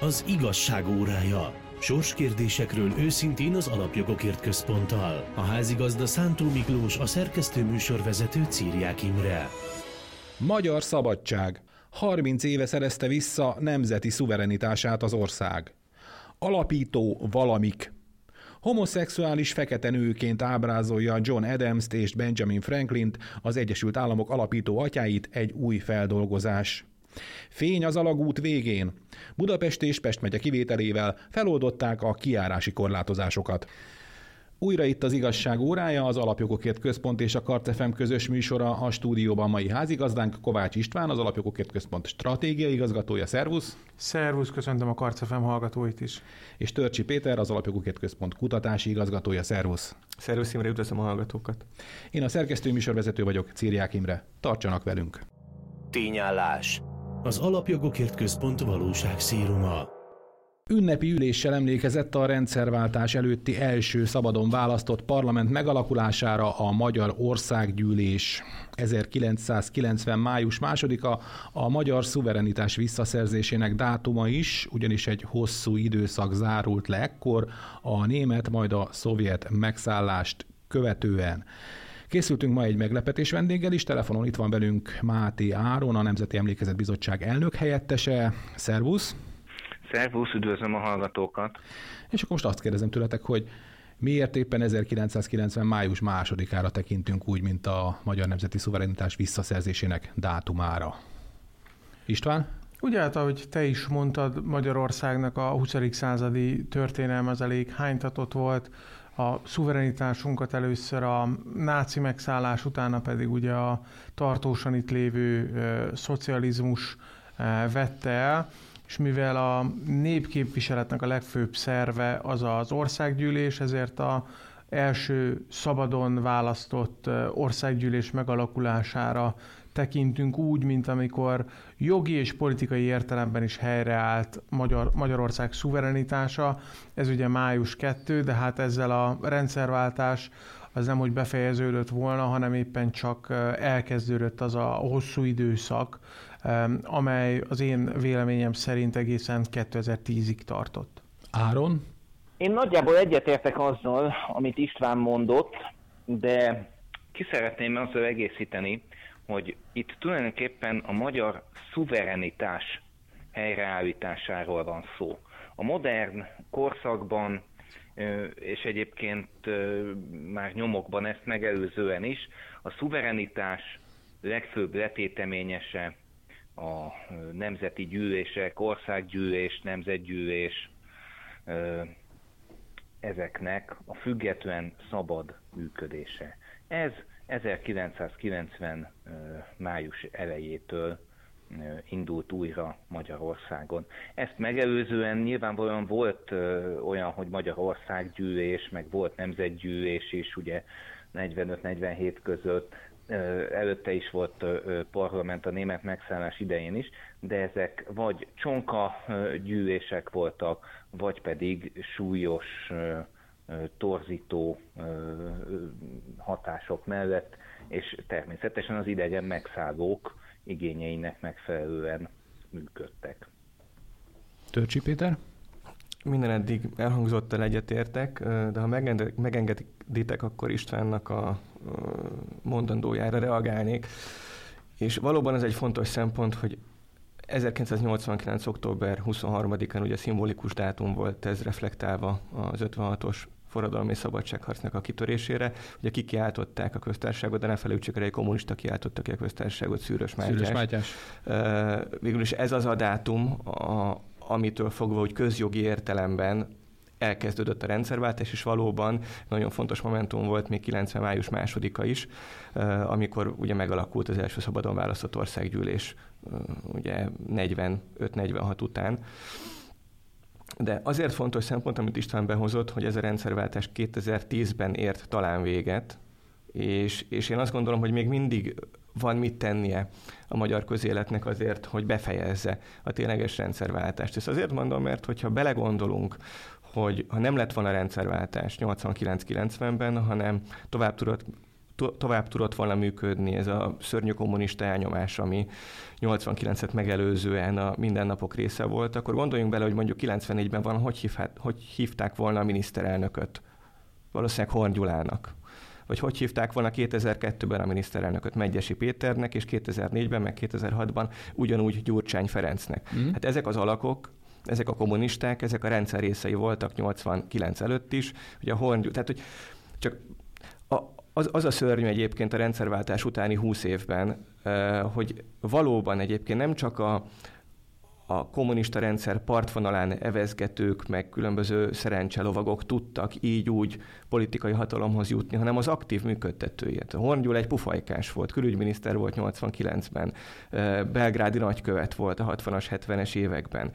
Az igazság órája. Sorskérdésekről őszintén az Alapjogokért Központtal. A házigazda Szántó Miklós, a szerkesztő műsorvezető Círiák Imre. Magyar szabadság. 30 éve szerezte vissza nemzeti szuverenitását az ország. Alapító valamik. Homoszexuális fekete nőként ábrázolja John Adams-t és Benjamin Franklin-t, az Egyesült Államok alapító atyáit egy új feldolgozás. Fény az alagút végén. Budapest és Pest megye kivételével feloldották a kiárási korlátozásokat. Újra itt az igazság órája, az Alapjogokért Központ és a Kartefem közös műsora a stúdióban mai házigazdánk Kovács István, az Alapjogokért Központ stratégiai igazgatója. Szervusz! Szervusz, köszöntöm a Kartefem hallgatóit is. És Törcsi Péter, az Alapjogokért Központ kutatási igazgatója. Szervusz! Szervusz Imre, üdvözlöm a hallgatókat! Én a szerkesztő műsorvezető vagyok, Círiák Imre. Tartsanak velünk! Tényállás. Az Alapjogokért Központ valóság szíruma. Ünnepi üléssel emlékezett a rendszerváltás előtti első szabadon választott parlament megalakulására a Magyar Országgyűlés. 1990. május másodika a magyar szuverenitás visszaszerzésének dátuma is, ugyanis egy hosszú időszak zárult le ekkor a német, majd a szovjet megszállást követően. Készültünk ma egy meglepetés vendéggel is, telefonon itt van velünk Máté Áron, a Nemzeti Emlékezet Bizottság elnök helyettese. Szervusz! Szervusz, üdvözlöm a hallgatókat! És akkor most azt kérdezem tőletek, hogy miért éppen 1990. május másodikára tekintünk úgy, mint a magyar nemzeti szuverenitás visszaszerzésének dátumára? István? Ugye hát, ahogy te is mondtad, Magyarországnak a 20. századi történelme az elég hánytatott volt, a szuverenitásunkat először a náci megszállás, utána pedig ugye a tartósan itt lévő szocializmus vette el, és mivel a népképviseletnek a legfőbb szerve az az országgyűlés, ezért a első szabadon választott országgyűlés megalakulására tekintünk úgy, mint amikor jogi és politikai értelemben is helyreállt Magyar, Magyarország szuverenitása. Ez ugye május 2, de hát ezzel a rendszerváltás az nem, hogy befejeződött volna, hanem éppen csak elkezdődött az a hosszú időszak, amely az én véleményem szerint egészen 2010-ig tartott. Áron? Én nagyjából egyetértek azzal, amit István mondott, de ki szeretném azzal egészíteni, hogy itt tulajdonképpen a magyar szuverenitás helyreállításáról van szó. A modern korszakban, és egyébként már nyomokban ezt megelőzően is, a szuverenitás legfőbb letéteményese a nemzeti gyűlések, országgyűlés, nemzetgyűlés, ezeknek a független szabad működése. Ez 1990 május elejétől indult újra Magyarországon. Ezt megelőzően nyilvánvalóan volt olyan, hogy Magyarország gyűlés, meg volt nemzetgyűlés is, ugye 45-47 között, előtte is volt parlament a német megszállás idején is, de ezek vagy csonka gyűlések voltak, vagy pedig súlyos torzító hatások mellett, és természetesen az idegen megszállók igényeinek megfelelően működtek. Törcsi Péter? Minden eddig elhangzottan egyetértek, de ha megengeditek, akkor Istvánnak a mondandójára reagálnék. És valóban ez egy fontos szempont, hogy 1989. október 23-án ugye szimbolikus dátum volt ez reflektálva az 56-os forradalmi szabadságharcnak a kitörésére. Ugye kikiáltották a köztársaságot, de ne felejtsük el, egy kommunista kiáltotta ki a köztársaságot, Szűrös Mátyás. Szűrös Mátyás. Végül is ez az a dátum, a, amitől fogva, hogy közjogi értelemben elkezdődött a rendszerváltás, és valóban nagyon fontos momentum volt még 90. május másodika is, amikor ugye megalakult az első szabadon választott országgyűlés ugye 45-46 után. De azért fontos szempont, amit István behozott, hogy ez a rendszerváltás 2010-ben ért talán véget, és, és én azt gondolom, hogy még mindig van mit tennie a magyar közéletnek azért, hogy befejezze a tényleges rendszerváltást. Ezt azért mondom, mert hogyha belegondolunk, hogy ha nem lett volna rendszerváltás 89-90-ben, hanem tovább tudott to- tovább tudott volna működni ez a szörnyű kommunista elnyomás, ami 89-et megelőzően a mindennapok része volt, akkor gondoljunk bele, hogy mondjuk 94-ben van, hogy, hívhat, hogy hívták volna a miniszterelnököt? Valószínűleg Horn Gyulának vagy hogy hívták volna 2002-ben a miniszterelnököt Megyesi Péternek, és 2004-ben, meg 2006-ban ugyanúgy Gyurcsány Ferencnek. Mm. Hát ezek az alakok, ezek a kommunisták, ezek a rendszer részei voltak 89 előtt is, hogy a Horn, tehát hogy csak az, az a szörnyű egyébként a rendszerváltás utáni 20 évben, hogy valóban egyébként nem csak a, a kommunista rendszer partvonalán evezgetők, meg különböző szerencselovagok tudtak így úgy politikai hatalomhoz jutni, hanem az aktív működtetője. A Horngyul egy pufajkás volt, külügyminiszter volt 89-ben, belgrádi nagykövet volt a 60-as, 70-es években.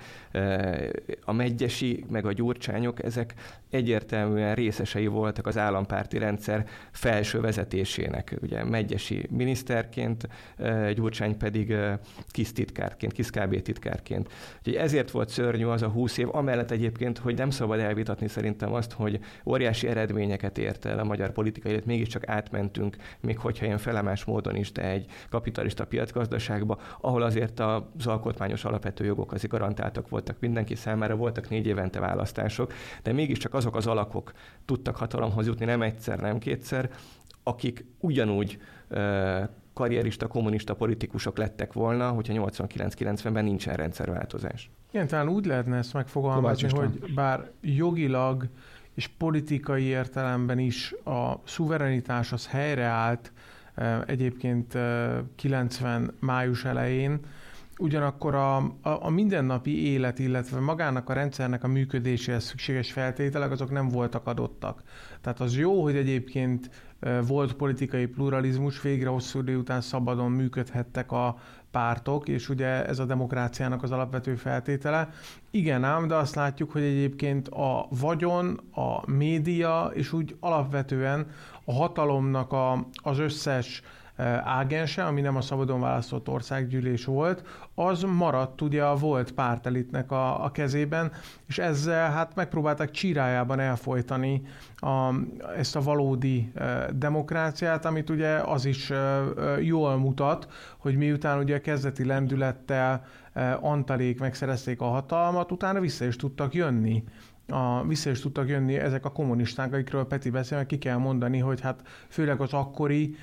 A Megyesi, meg a Gyurcsányok, ezek egyértelműen részesei voltak az állampárti rendszer felső vezetésének. Ugye Megyesi miniszterként, Gyurcsány pedig KISZ titkárként, KISZ KB titkárként. Úgyhogy ezért volt szörnyű az a 20 év, amellett egyébként, hogy nem szabad elvitatni szerintem azt, hogy óriási eredményeket ért el a magyar politika, illetve mégiscsak átmentünk, még hogyha ilyen felemás módon is, de egy kapitalista piacgazdaságba, ahol azért az alkotmányos alapvető jogok azért garantáltak voltak mindenki számára, voltak négy évente választások, de mégiscsak azok az alakok tudtak hatalomhoz jutni nem egyszer, nem kétszer, akik ugyanúgy karrierista, kommunista politikusok lettek volna, hogyha 89-90-ben nincsen rendszerváltozás. Igen, talán úgy lehetne ezt megfogalmazni, hogy bár jogilag és politikai értelemben is a szuverenitás az helyreállt egyébként 90 május elején, ugyanakkor a, a, a mindennapi élet, illetve magának a rendszernek a működéséhez szükséges feltételek, azok nem voltak adottak. Tehát az jó, hogy egyébként volt politikai pluralizmus, végre hosszú idő után szabadon működhettek a pártok, és ugye ez a demokráciának az alapvető feltétele. Igen ám, de azt látjuk, hogy egyébként a vagyon, a média, és úgy alapvetően a hatalomnak a, az összes ágense, ami nem a szabadon választott országgyűlés volt, az maradt ugye a volt pártelitnek a, a kezében, és ezzel hát megpróbálták csírájában elfolytani a, ezt a valódi demokráciát, amit ugye az is jól mutat, hogy miután ugye kezdeti lendülettel Antalék megszerezték a hatalmat, utána vissza is tudtak jönni a, vissza is tudtak jönni ezek a kommunisták, akikről Peti beszél, mert ki kell mondani, hogy hát főleg az akkori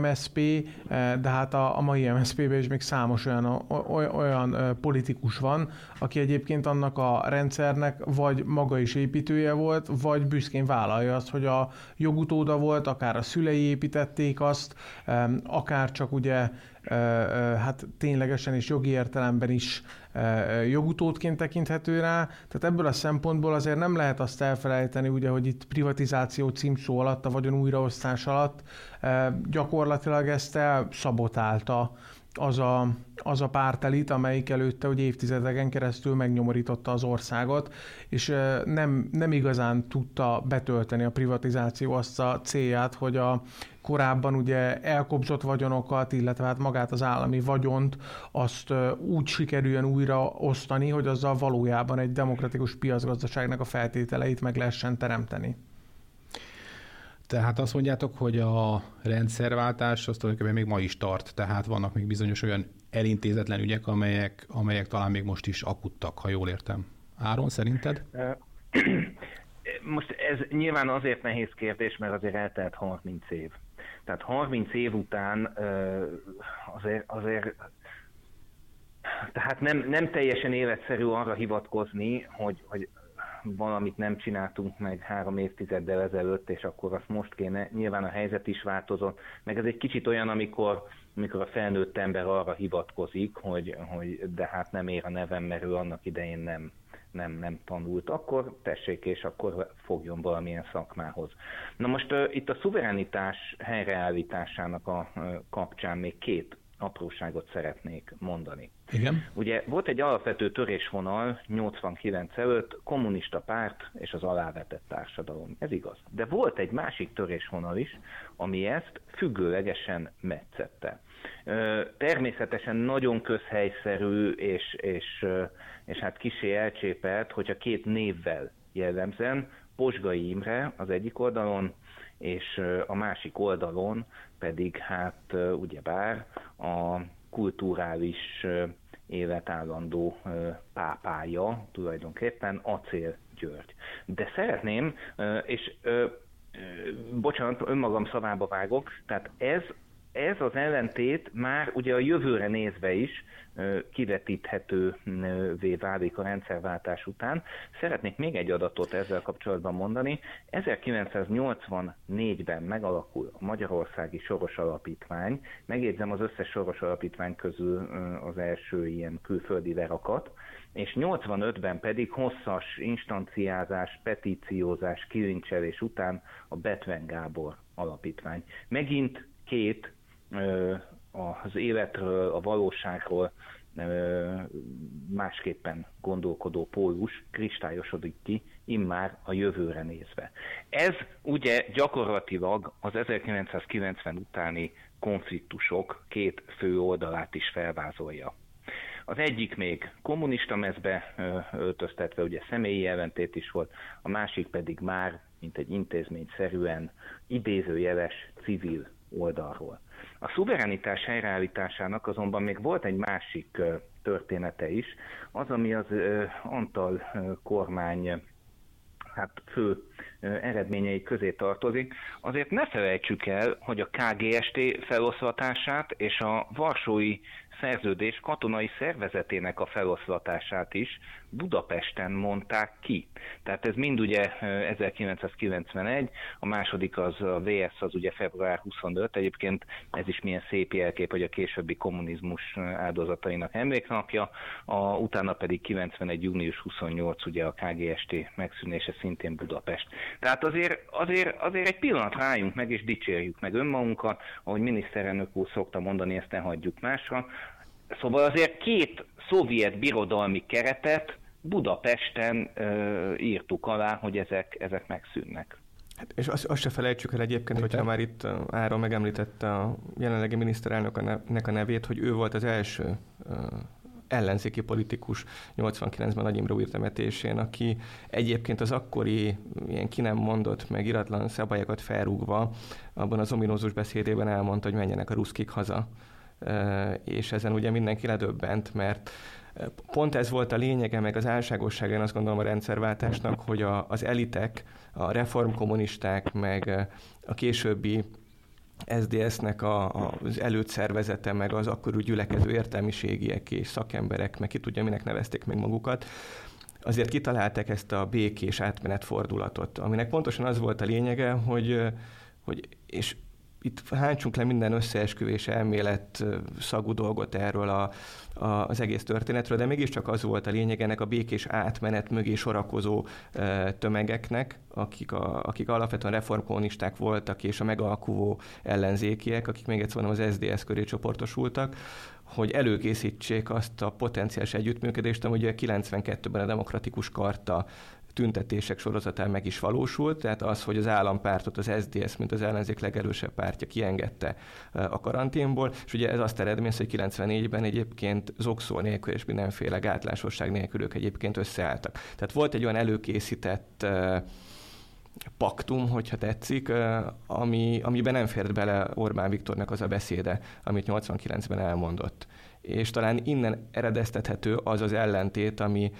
MSP, uh, de hát a, a mai MSZP-ben is még számos olyan, olyan, politikus van, aki egyébként annak a rendszernek vagy maga is építője volt, vagy büszkén vállalja azt, hogy a jogutóda volt, akár a szülei építették azt, um, akár csak ugye hát ténylegesen és jogi értelemben is jogutódként tekinthető rá. Tehát ebből a szempontból azért nem lehet azt elfelejteni, ugye, hogy itt privatizáció címszó alatt, a vagyon újraosztás alatt gyakorlatilag ezt elszabotálta az a, az a pártelit, amelyik előtte hogy évtizedeken keresztül megnyomorította az országot, és nem, nem igazán tudta betölteni a privatizáció azt a célját, hogy a korábban ugye elkobzott vagyonokat, illetve hát magát az állami vagyont, azt úgy sikerüljön újra osztani, hogy azzal valójában egy demokratikus piacgazdaságnak a feltételeit meg lehessen teremteni. Tehát azt mondjátok, hogy a rendszerváltás az tulajdonképpen még ma is tart, tehát vannak még bizonyos olyan elintézetlen ügyek, amelyek, amelyek talán még most is akuttak, ha jól értem. Áron, szerinted? Most ez nyilván azért nehéz kérdés, mert azért eltelt 30 év. Tehát 30 év után azért, azért tehát nem, nem teljesen életszerű arra hivatkozni, hogy, hogy valamit nem csináltunk meg három évtizeddel ezelőtt, és akkor azt most kéne. Nyilván a helyzet is változott, meg ez egy kicsit olyan, amikor, amikor a felnőtt ember arra hivatkozik, hogy, hogy de hát nem ér a nevem, mert ő annak idején nem, nem, nem tanult, akkor tessék, és akkor fogjon valamilyen szakmához. Na most uh, itt a szuverenitás helyreállításának a uh, kapcsán még két apróságot szeretnék mondani. Igen. Ugye volt egy alapvető törésvonal 89 előtt, kommunista párt és az alávetett társadalom. Ez igaz. De volt egy másik törésvonal is, ami ezt függőlegesen metszette. Természetesen nagyon közhelyszerű és, és, és hát kisé elcsépelt, hogyha két névvel jellemzően, Posgai Imre az egyik oldalon, és a másik oldalon pedig hát ugyebár a kulturális évet állandó pápája tulajdonképpen Acél György. De szeretném, és bocsánat, önmagam szavába vágok, tehát ez ez az ellentét már ugye a jövőre nézve is kivetíthetővé válik a rendszerváltás után. Szeretnék még egy adatot ezzel kapcsolatban mondani. 1984-ben megalakul a Magyarországi Soros Alapítvány. Megjegyzem az összes Soros Alapítvány közül az első ilyen külföldi lerakat, és 85-ben pedig hosszas instanciázás, petíciózás, kilincselés után a Betven Gábor Alapítvány. Megint két az életről, a valóságról másképpen gondolkodó pólus kristályosodik ki, immár a jövőre nézve. Ez ugye gyakorlatilag az 1990 utáni konfliktusok két fő oldalát is felvázolja. Az egyik még kommunista mezbe öltöztetve, ugye személyi ellentét is volt, a másik pedig már, mint egy intézményszerűen idézőjeles civil oldalról. A szuverenitás helyreállításának azonban még volt egy másik története is, az, ami az Antal kormány hát fő eredményei közé tartozik. Azért ne felejtsük el, hogy a KGST feloszlatását és a Varsói szerződés katonai szervezetének a feloszlatását is Budapesten mondták ki. Tehát ez mind ugye 1991, a második az a VS az ugye február 25, egyébként ez is milyen szép jelkép, hogy a későbbi kommunizmus áldozatainak emléknapja, a, utána pedig 91. június 28 ugye a KGST megszűnése szintén Budapest. Tehát azért, azért, azért egy pillanat rájunk meg és dicsérjük meg önmagunkat, ahogy miniszterelnök úr szokta mondani, ezt ne hagyjuk másra, Szóval azért két szovjet birodalmi keretet Budapesten ö, írtuk alá, hogy ezek, ezek megszűnnek. Hát, és azt, azt se felejtsük el egyébként, Mit hogyha már itt Áron megemlítette a jelenlegi miniszterelnöknek a nevét, hogy ő volt az első ellenzéki politikus 89-ben Nagy Imre temetésén, aki egyébként az akkori ilyen ki nem mondott, meg iratlan szabályokat felrúgva, abban az ominózus beszédében elmondta, hogy menjenek a ruszkik haza és ezen ugye mindenki ledöbbent, mert pont ez volt a lényege, meg az álságossága, én azt gondolom a rendszerváltásnak, hogy a, az elitek, a reformkommunisták, meg a későbbi SZDSZ-nek a, az előtszervezete, meg az akkor gyülekező értelmiségiek és szakemberek, meg ki tudja, minek nevezték meg magukat, azért kitalálták ezt a békés átmenetfordulatot, aminek pontosan az volt a lényege, hogy, hogy és itt hántsunk le minden összeesküvés elmélet szagú dolgot erről a, a, az egész történetről, de mégiscsak az volt a lényeg ennek a békés átmenet mögé sorakozó e, tömegeknek, akik, a, akik alapvetően reformkommunisták voltak, és a megalkuvó ellenzékiek, akik még egyszer mondom az SZDSZ köré csoportosultak, hogy előkészítsék azt a potenciális együttműködést, ami ugye 92-ben a demokratikus karta tüntetések sorozatán meg is valósult, tehát az, hogy az állampártot az SDS, mint az ellenzék legerősebb pártja kiengedte eh, a karanténból, és ugye ez azt eredményez, hogy 94-ben egyébként zokszó nélkül és mindenféle gátlásosság nélkül ők egyébként összeálltak. Tehát volt egy olyan előkészített eh, paktum, hogyha tetszik, eh, ami, amiben nem fért bele Orbán Viktornak az a beszéde, amit 89-ben elmondott és talán innen eredeztethető az az ellentét, ami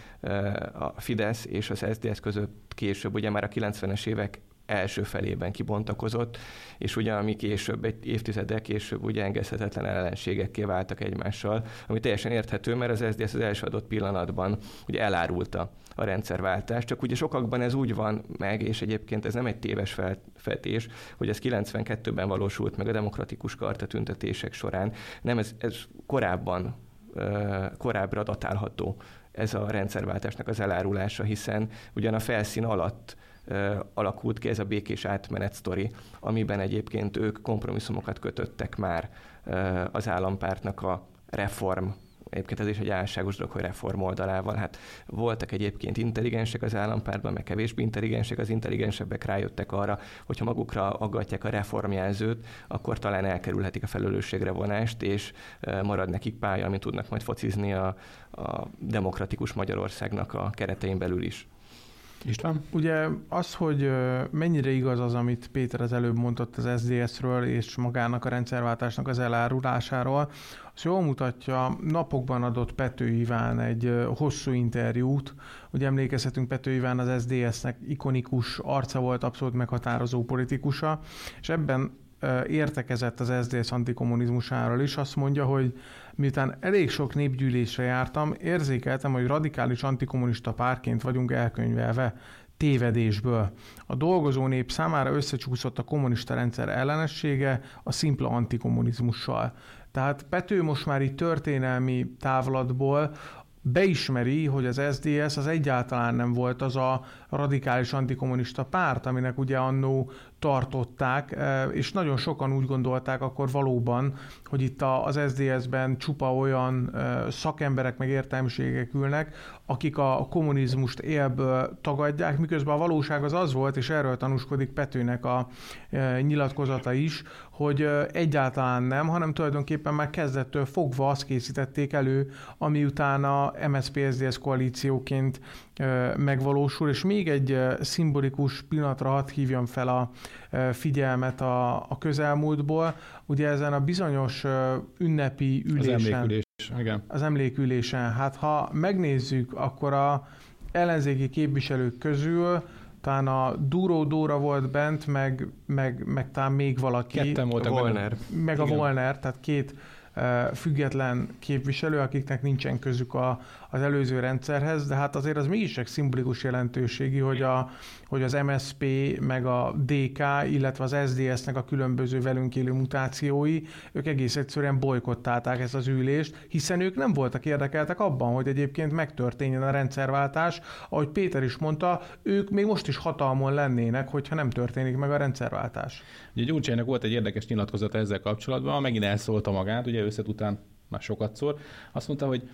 a Fidesz és az SZDSZ között később, ugye már a 90-es évek első felében kibontakozott, és ugye ami később, egy évtizeddel később ugye engedhetetlen ellenségekké váltak egymással, ami teljesen érthető, mert az SZDSZ az első adott pillanatban ugye elárulta a rendszerváltást, csak ugye sokakban ez úgy van meg, és egyébként ez nem egy téves feltés, hogy ez 92-ben valósult meg a demokratikus karta tüntetések során, nem ez, ez korábban korábbra datálható ez a rendszerváltásnak az elárulása, hiszen ugyan a felszín alatt alakult ki ez a békés átmenet sztori, amiben egyébként ők kompromisszumokat kötöttek már az állampártnak a reform Egyébként ez is egy álságos dolog, hogy reform oldalával. Hát voltak egyébként intelligensek az állampártban, meg kevésbé intelligensek, az intelligensebbek rájöttek arra, hogyha magukra aggatják a reformjelzőt, akkor talán elkerülhetik a felelősségre vonást, és marad nekik pálya, amit tudnak majd focizni a, a demokratikus Magyarországnak a keretein belül is. István? Ugye az, hogy mennyire igaz az, amit Péter az előbb mondott az SDS-ről és magának a rendszerváltásnak az elárulásáról, az jól mutatja, napokban adott Pető Iván egy hosszú interjút, ugye emlékezhetünk Pető Iván az SDS-nek ikonikus arca volt, abszolút meghatározó politikusa, és ebben értekezett az SZDSZ antikommunizmusáról is, azt mondja, hogy miután elég sok népgyűlésre jártam, érzékeltem, hogy radikális antikommunista párként vagyunk elkönyvelve tévedésből. A dolgozó nép számára összecsúszott a kommunista rendszer ellenessége a szimpla antikommunizmussal. Tehát Pető most már itt történelmi távlatból beismeri, hogy az SDS az egyáltalán nem volt az a radikális antikommunista párt, aminek ugye annó tartották, e, és nagyon sokan úgy gondolták akkor valóban, hogy itt az SDS-ben csupa olyan szakemberek meg értelmiségek ülnek, akik a kommunizmust élből tagadják, miközben a valóság az az volt, és erről tanúskodik Petőnek a nyilatkozata is, hogy egyáltalán nem, hanem tulajdonképpen már kezdettől fogva azt készítették elő, ami utána MSZP-SZDSZ koalícióként megvalósul, és még egy szimbolikus pillanatra hadd hívjam fel a figyelmet a, a közelmúltból. Ugye ezen a bizonyos ünnepi ülésen... Az emlékülés, igen. Az emlékülésen. Hát ha megnézzük, akkor a ellenzéki képviselők közül talán a Dúró Dóra volt bent, meg, meg, meg talán még valaki. Ketten voltak. A Volner. Meg Igen. a Volner, tehát két független képviselő, akiknek nincsen közük a, az előző rendszerhez, de hát azért az mégis egy szimbolikus jelentőségi, hogy, a, hogy az MSP, meg a DK, illetve az SDS-nek a különböző velünk élő mutációi, ők egész egyszerűen bolykottálták ezt az ülést, hiszen ők nem voltak érdekeltek abban, hogy egyébként megtörténjen a rendszerváltás. Ahogy Péter is mondta, ők még most is hatalmon lennének, hogyha nem történik meg a rendszerváltás. Ugye Gyurcsánynak volt egy érdekes nyilatkozata ezzel kapcsolatban, megint elszólta magát, ugye összet után már sokat szól. Azt mondta, hogy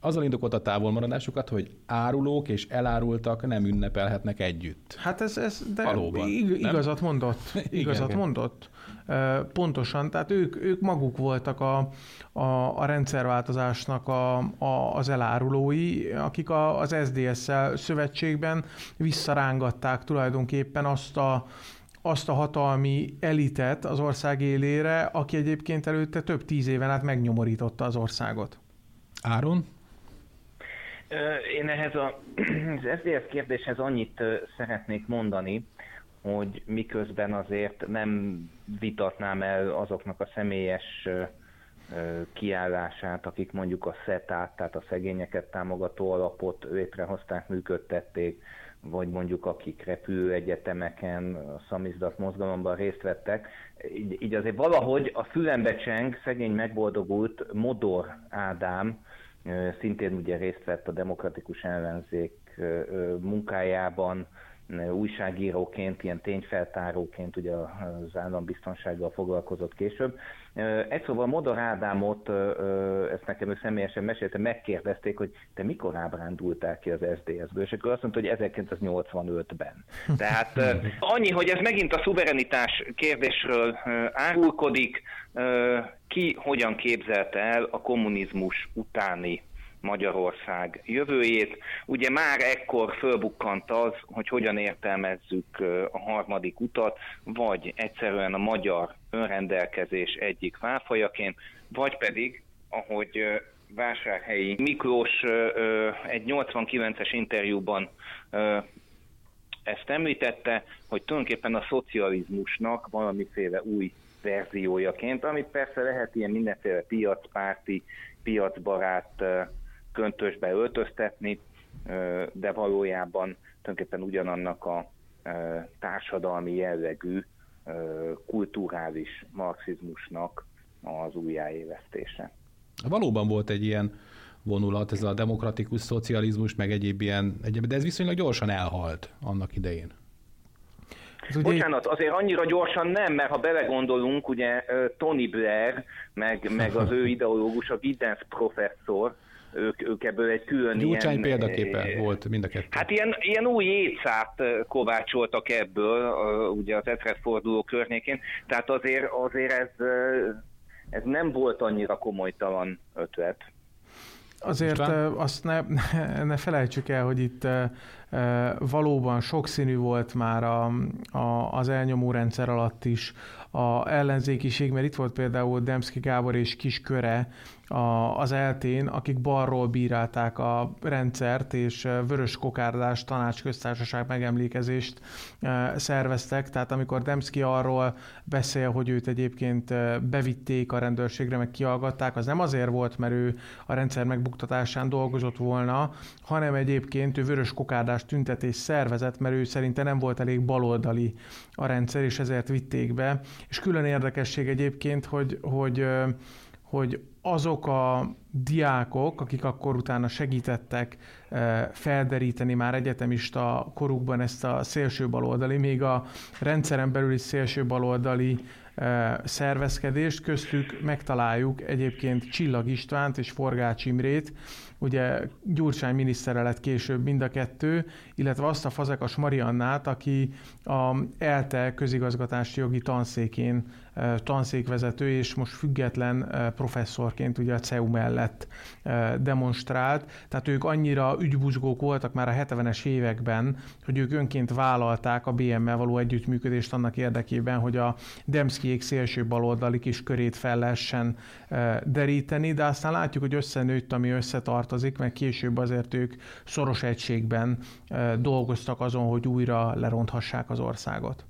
azzal indokolt a távolmaradásukat, hogy árulók és elárultak nem ünnepelhetnek együtt. Hát ez, ez de Valóban, igazat nem? mondott. Igazat igen. mondott. Pontosan, tehát ők, ők maguk voltak a, a, a rendszerváltozásnak a, a, az elárulói, akik a, az SDS-szel szövetségben visszarángatták tulajdonképpen azt a, azt a hatalmi elitet az ország élére, aki egyébként előtte több tíz éven át megnyomorította az országot. Áron? Én ehhez a, az SZDSZ kérdéshez annyit szeretnék mondani, hogy miközben azért nem vitatnám el azoknak a személyes kiállását, akik mondjuk a SETA-t, tehát a szegényeket támogató alapot létrehozták, működtették, vagy mondjuk akik repülőegyetemeken, a szamizdat mozgalomban részt vettek. Így, így azért valahogy a fülembe cseng szegény megboldogult Modor Ádám, szintén ugye részt vett a demokratikus ellenzék munkájában, újságíróként, ilyen tényfeltáróként ugye az állambiztonsággal foglalkozott később. Egy szóval Modor Ádámot, ezt nekem ő személyesen mesélte, megkérdezték, hogy te mikor ábrándultál ki az SZDSZ-ből, és akkor azt mondta, hogy 1985-ben. Tehát annyi, hogy ez megint a szuverenitás kérdésről árulkodik, ki hogyan képzelte el a kommunizmus utáni Magyarország jövőjét. Ugye már ekkor fölbukkant az, hogy hogyan értelmezzük a harmadik utat, vagy egyszerűen a magyar önrendelkezés egyik válfajaként, vagy pedig, ahogy Vásárhelyi Miklós egy 89-es interjúban ezt említette, hogy tulajdonképpen a szocializmusnak valamiféle új verziójaként, amit persze lehet ilyen mindenféle piacpárti, piacbarát köntösbe öltöztetni, de valójában tulajdonképpen ugyanannak a társadalmi jellegű kulturális marxizmusnak az újjáélesztése. Valóban volt egy ilyen vonulat, ez a demokratikus szocializmus, meg egyéb ilyen, egyéb, de ez viszonylag gyorsan elhalt annak idején. Ez ugye... Bocsánat, azért annyira gyorsan nem, mert ha belegondolunk, ugye Tony Blair, meg, meg az ő ideológus, a Giddens professzor, ők, ők ebből egy külön Gyurcsány ilyen... példaképe volt mind a kettő. Hát ilyen, ilyen új étszát kovácsoltak ebből, ugye az ezredforduló környékén, tehát azért, azért ez, ez nem volt annyira komolytalan ötlet. Azért azt ne, ne felejtsük el, hogy itt valóban sokszínű volt már a, a, az elnyomó rendszer alatt is a ellenzékiség, mert itt volt például Demszki Gábor és Kisköre, a, az eltén, akik balról bírálták a rendszert, és vörös kokárdás tanácsköztársaság megemlékezést szerveztek. Tehát amikor Demszki arról beszél, hogy őt egyébként bevitték a rendőrségre, meg kiallgatták, az nem azért volt, mert ő a rendszer megbuktatásán dolgozott volna, hanem egyébként ő vörös kokárdás tüntetés szervezett, mert ő szerinte nem volt elég baloldali a rendszer, és ezért vitték be. És külön érdekesség egyébként, hogy, hogy hogy azok a diákok, akik akkor utána segítettek felderíteni már egyetemista korukban ezt a szélső baloldali, még a rendszeren belüli szélső baloldali szervezkedést, köztük megtaláljuk egyébként Csillag Istvánt és Forgács Imrét, ugye Gyurcsány minisztere lett később mind a kettő, illetve azt a Fazekas Mariannát, aki a ELTE közigazgatási jogi tanszékén tanszékvezető, és most független professzorként ugye a CEU mellett demonstrált. Tehát ők annyira ügybuzgók voltak már a 70-es években, hogy ők önként vállalták a BM-mel való együttműködést annak érdekében, hogy a Demszkijék szélső baloldali kis körét fel lehessen deríteni, de aztán látjuk, hogy összenőtt, ami összetartozik, mert később azért ők szoros egységben dolgoztak azon, hogy újra leronthassák az országot.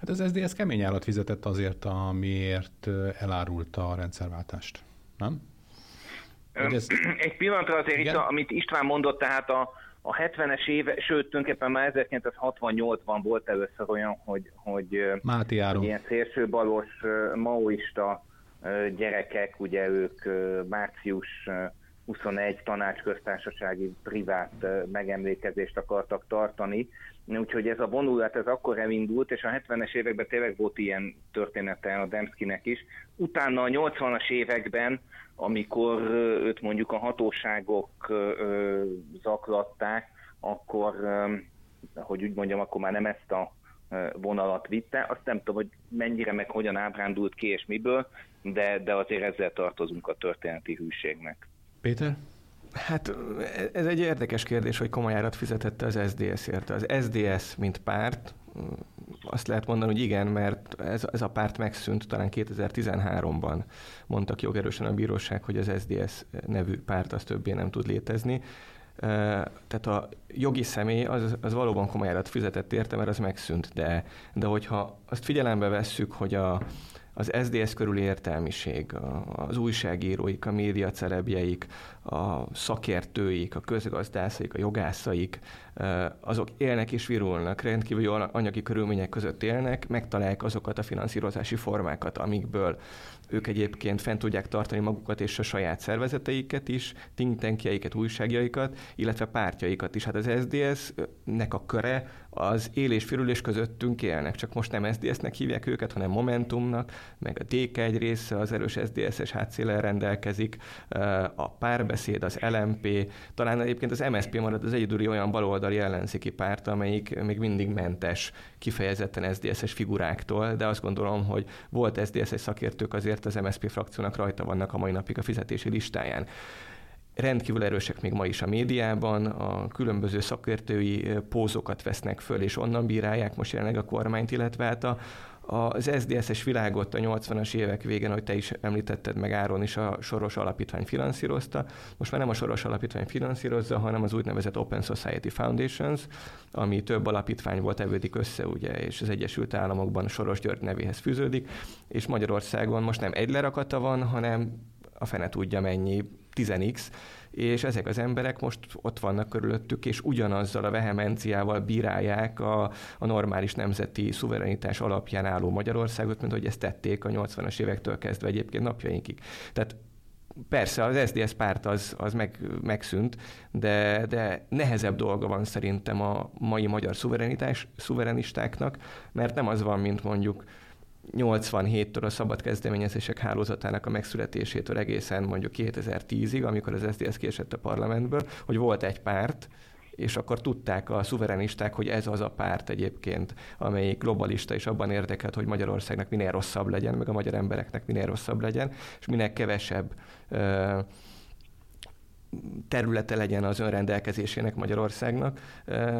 Hát az SZDSZ kemény állat fizetett azért, amiért elárulta a rendszerváltást, nem? ez... Egy pillanatra azért itt, amit István mondott, tehát a, a 70-es éve, sőt, tulajdonképpen már 1968-ban volt először olyan, hogy, hogy, Máti hogy ilyen szélsőbalos maoista gyerekek, ugye ők március 21 tanácsköztársasági privát megemlékezést akartak tartani, úgyhogy ez a vonulat ez akkor elindult, és a 70-es években tényleg volt ilyen története a Demszkinek is. Utána a 80-as években, amikor őt mondjuk a hatóságok zaklatták, akkor, hogy úgy mondjam, akkor már nem ezt a vonalat vitte. Azt nem tudom, hogy mennyire meg hogyan ábrándult ki és miből, de, de azért ezzel tartozunk a történeti hűségnek. Péter? Hát ez egy érdekes kérdés, hogy komoly árat fizetette az SDS érte. Az SDS, mint párt, azt lehet mondani, hogy igen, mert ez, ez a párt megszűnt talán 2013-ban. Mondtak jogerősen a bíróság, hogy az SDS nevű párt az többé nem tud létezni. Tehát a jogi személy az, az valóban komoly fizetett érte, mert az megszűnt, de, de hogyha azt figyelembe vesszük, hogy a, az SDS körüli értelmiség, az újságíróik, a médiacelebjeik, a szakértőik, a közgazdászaik, a jogászaik, azok élnek és virulnak, rendkívül jó anyagi körülmények között élnek, megtalálják azokat a finanszírozási formákat, amikből ők egyébként fent tudják tartani magukat és a saját szervezeteiket is, think tankjeiket, újságjaikat, illetve pártjaikat is. Hát az SDS-nek a köre az él és firülés közöttünk élnek, csak most nem SDS-nek hívják őket, hanem Momentumnak, meg a DK egy része az erős SDS-es hátszéllel rendelkezik, a párbeszéd, az LMP, talán egyébként az MSP marad az egyedüli olyan baloldali ellenzéki párt, amelyik még mindig mentes kifejezetten SDS-es figuráktól, de azt gondolom, hogy volt SDS-es szakértők azért az MSP frakciónak rajta vannak a mai napig a fizetési listáján. Rendkívül erősek még ma is a médiában, a különböző szakértői pózokat vesznek föl, és onnan bírálják most jelenleg a kormányt, illetve hát a, az SZDSZ-es világot a 80-as évek végén, ahogy te is említetted, meg Áron is a Soros Alapítvány finanszírozta. Most már nem a Soros Alapítvány finanszírozza, hanem az úgynevezett Open Society Foundations, ami több alapítvány volt evődik össze, ugye, és az Egyesült Államokban Soros György nevéhez fűződik, és Magyarországon most nem egy lerakata van, hanem a fene tudja mennyi, 10x, és ezek az emberek most ott vannak körülöttük, és ugyanazzal a vehemenciával bírálják a, a normális nemzeti szuverenitás alapján álló Magyarországot, mint hogy ezt tették a 80-as évektől kezdve egyébként napjainkig. Tehát Persze, az SDS párt az, az meg, megszűnt, de, de nehezebb dolga van szerintem a mai magyar szuverenitás, szuverenistáknak, mert nem az van, mint mondjuk 87-től a szabad kezdeményezések hálózatának a megszületésétől egészen mondjuk 2010-ig, amikor az SZDSZ késett a parlamentből, hogy volt egy párt, és akkor tudták a szuverenisták, hogy ez az a párt egyébként, amelyik globalista és abban érdekelt, hogy Magyarországnak minél rosszabb legyen, meg a magyar embereknek minél rosszabb legyen, és minél kevesebb területe legyen az önrendelkezésének Magyarországnak.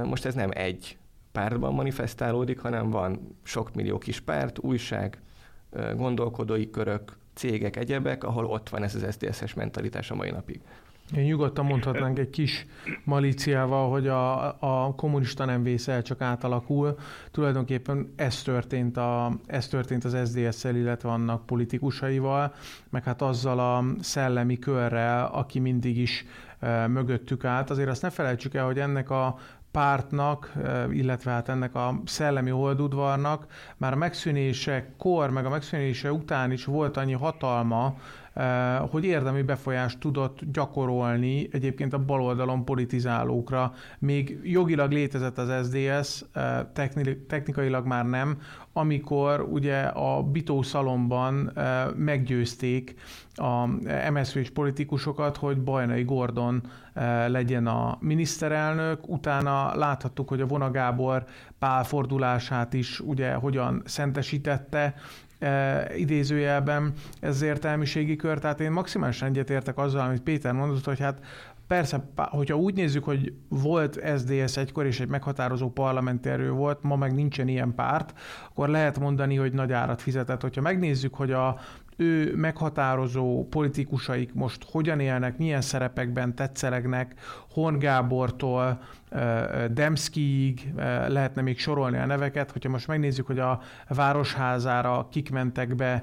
Most ez nem egy pártban manifestálódik, hanem van sok millió kis párt, újság, gondolkodói körök, cégek, egyebek, ahol ott van ez az SZDSZ-es mentalitás a mai napig. Én nyugodtan mondhatnánk egy kis malíciával, hogy a, a kommunista nem vészel, csak átalakul. Tulajdonképpen ez történt, a, ez történt az SZDSZ-szel, illetve annak politikusaival, meg hát azzal a szellemi körrel, aki mindig is mögöttük állt. Azért azt ne felejtsük el, hogy ennek a pártnak, illetve hát ennek a szellemi oldudvarnak már a megszűnése kor, meg a megszűnése után is volt annyi hatalma, hogy érdemi befolyást tudott gyakorolni egyébként a baloldalon politizálókra. Még jogilag létezett az SDS, technikailag már nem, amikor ugye a Bitó szalomban meggyőzték a MSZV-s politikusokat, hogy Bajnai Gordon legyen a miniszterelnök, utána láthattuk, hogy a Vona Gábor pálfordulását is ugye hogyan szentesítette, e, idézőjelben ez értelmiségi kör, tehát én maximálisan egyetértek azzal, amit Péter mondott, hogy hát Persze, hogyha úgy nézzük, hogy volt SDS egykor, és egy meghatározó parlamenti erő volt, ma meg nincsen ilyen párt, akkor lehet mondani, hogy nagy árat fizetett. Hogyha megnézzük, hogy a ő meghatározó politikusaik most hogyan élnek, milyen szerepekben tetszelegnek, Horn Gábortól Demszkiig lehetne még sorolni a neveket, hogyha most megnézzük, hogy a Városházára kik mentek be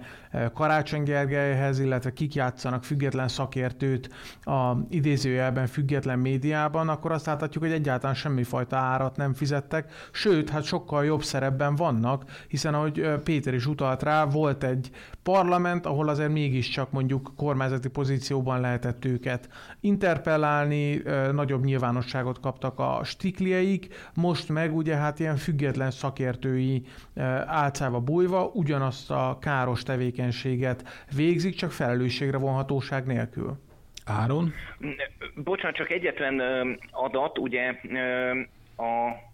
Karácsony Gergelyhez, illetve kik játszanak független szakértőt a idézőjelben független médiában, akkor azt láthatjuk, hogy egyáltalán semmifajta árat nem fizettek, sőt, hát sokkal jobb szerepben vannak, hiszen ahogy Péter is utalt rá, volt egy parlament, ahol azért mégiscsak mondjuk kormányzati pozícióban lehetett őket interpellálni, nagyobb nyilvánosságot kaptak a stikliaik, most meg ugye hát ilyen független szakértői álcába bújva ugyanazt a káros tevékenységet végzik, csak felelősségre vonhatóság nélkül. Áron? Bocsánat, csak egyetlen adat, ugye a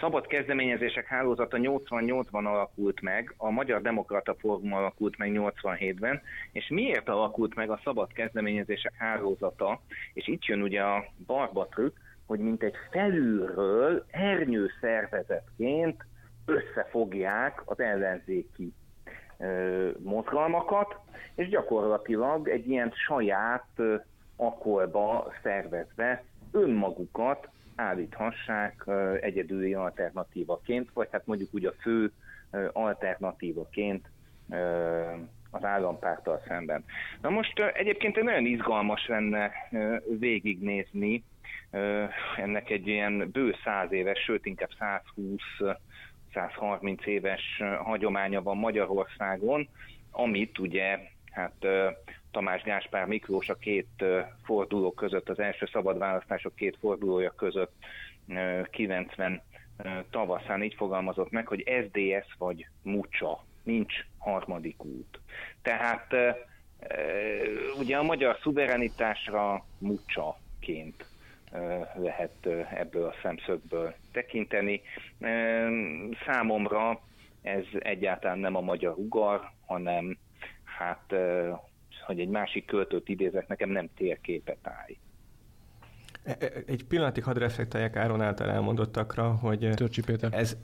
szabad kezdeményezések hálózata 88-ban alakult meg, a Magyar Demokrata Fórum alakult meg 87-ben, és miért alakult meg a szabad kezdeményezések hálózata, és itt jön ugye a barbatrük, hogy mint egy felülről ernyő szervezetként összefogják az ellenzéki ö, mozgalmakat, és gyakorlatilag egy ilyen saját ö, akolba szervezve önmagukat állíthassák egyedüli alternatívaként, vagy hát mondjuk úgy a fő alternatívaként az állampárttal szemben. Na most egyébként nagyon izgalmas lenne végignézni ennek egy ilyen bő száz éves, sőt inkább 120 130 éves hagyománya van Magyarországon, amit ugye hát Tamás Gáspár Miklós a két forduló között, az első szabad választások két fordulója között 90 tavaszán így fogalmazott meg, hogy SDS vagy Mucsa, nincs harmadik út. Tehát ugye a magyar szuverenitásra Mucsaként lehet ebből a szemszögből tekinteni. Számomra ez egyáltalán nem a magyar ugar, hanem hát hogy egy másik költőt idézek, nekem nem térképet állj. E, e, egy pillanatig hadd reflektáljak Áron által elmondottakra, hogy Péter. ez,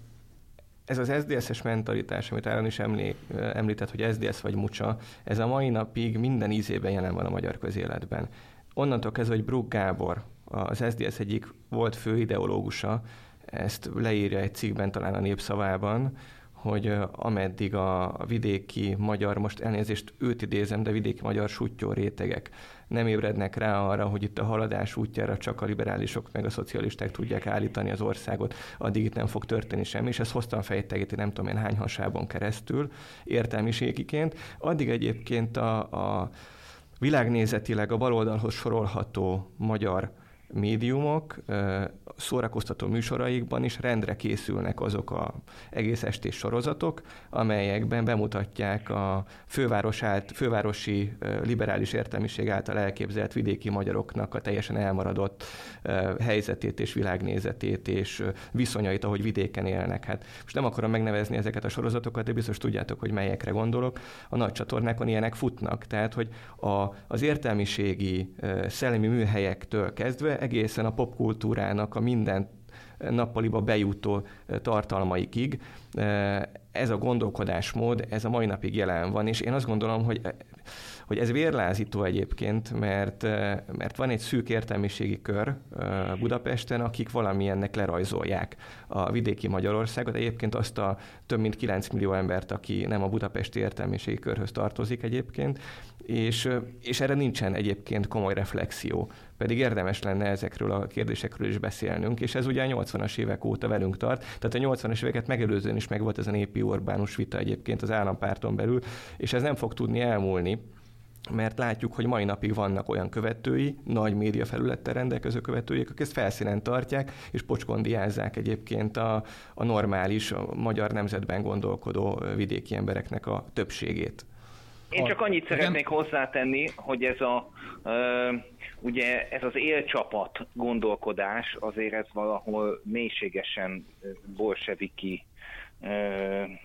ez az SZDSZ-es mentalitás, amit Áron is emlé, említett, hogy SZDSZ vagy Mucsa, ez a mai napig minden ízében jelen van a magyar közéletben. Onnantól kezdve, hogy Brug Gábor, az SZDSZ egyik volt fő ideológusa, ezt leírja egy cikkben talán a népszavában, hogy ameddig a vidéki magyar, most elnézést őt idézem, de vidéki magyar sutyó rétegek nem ébrednek rá arra, hogy itt a haladás útjára csak a liberálisok meg a szocialisták tudják állítani az országot, addig itt nem fog történni semmi, és ezt hoztam fejtegeti nem tudom én hány hasában keresztül, értelmiségiként. Addig egyébként a, a világnézetileg a baloldalhoz sorolható magyar médiumok szórakoztató műsoraikban is rendre készülnek azok a egész estés sorozatok, amelyekben bemutatják a főváros ált, fővárosi liberális értelmiség által elképzelt vidéki magyaroknak a teljesen elmaradott helyzetét és világnézetét és viszonyait, ahogy vidéken élnek. Hát most nem akarom megnevezni ezeket a sorozatokat, de biztos tudjátok, hogy melyekre gondolok. A nagy csatornákon ilyenek futnak, tehát hogy a, az értelmiségi szellemi műhelyektől kezdve egészen a popkultúrának a minden nappaliba bejutó tartalmaikig. Ez a gondolkodásmód, ez a mai napig jelen van, és én azt gondolom, hogy hogy ez vérlázító egyébként, mert, mert van egy szűk értelmiségi kör Budapesten, akik valamilyennek lerajzolják a vidéki Magyarországot. Egyébként azt a több mint 9 millió embert, aki nem a budapesti értelmiségi körhöz tartozik egyébként, és, és erre nincsen egyébként komoly reflexió. Pedig érdemes lenne ezekről a kérdésekről is beszélnünk, és ez ugye a 80-as évek óta velünk tart. Tehát a 80-as éveket megelőzően is megvolt ez a népi urbánus vita egyébként az állampárton belül, és ez nem fog tudni elmúlni mert látjuk, hogy mai napig vannak olyan követői, nagy média felülettel rendelkező követői, akik ezt felszínen tartják, és pocskondiázzák egyébként a, a normális, a magyar nemzetben gondolkodó vidéki embereknek a többségét. Én csak annyit szeretnék hozzátenni, hogy ez a ugye ez az élcsapat gondolkodás azért ez valahol mélységesen bolseviki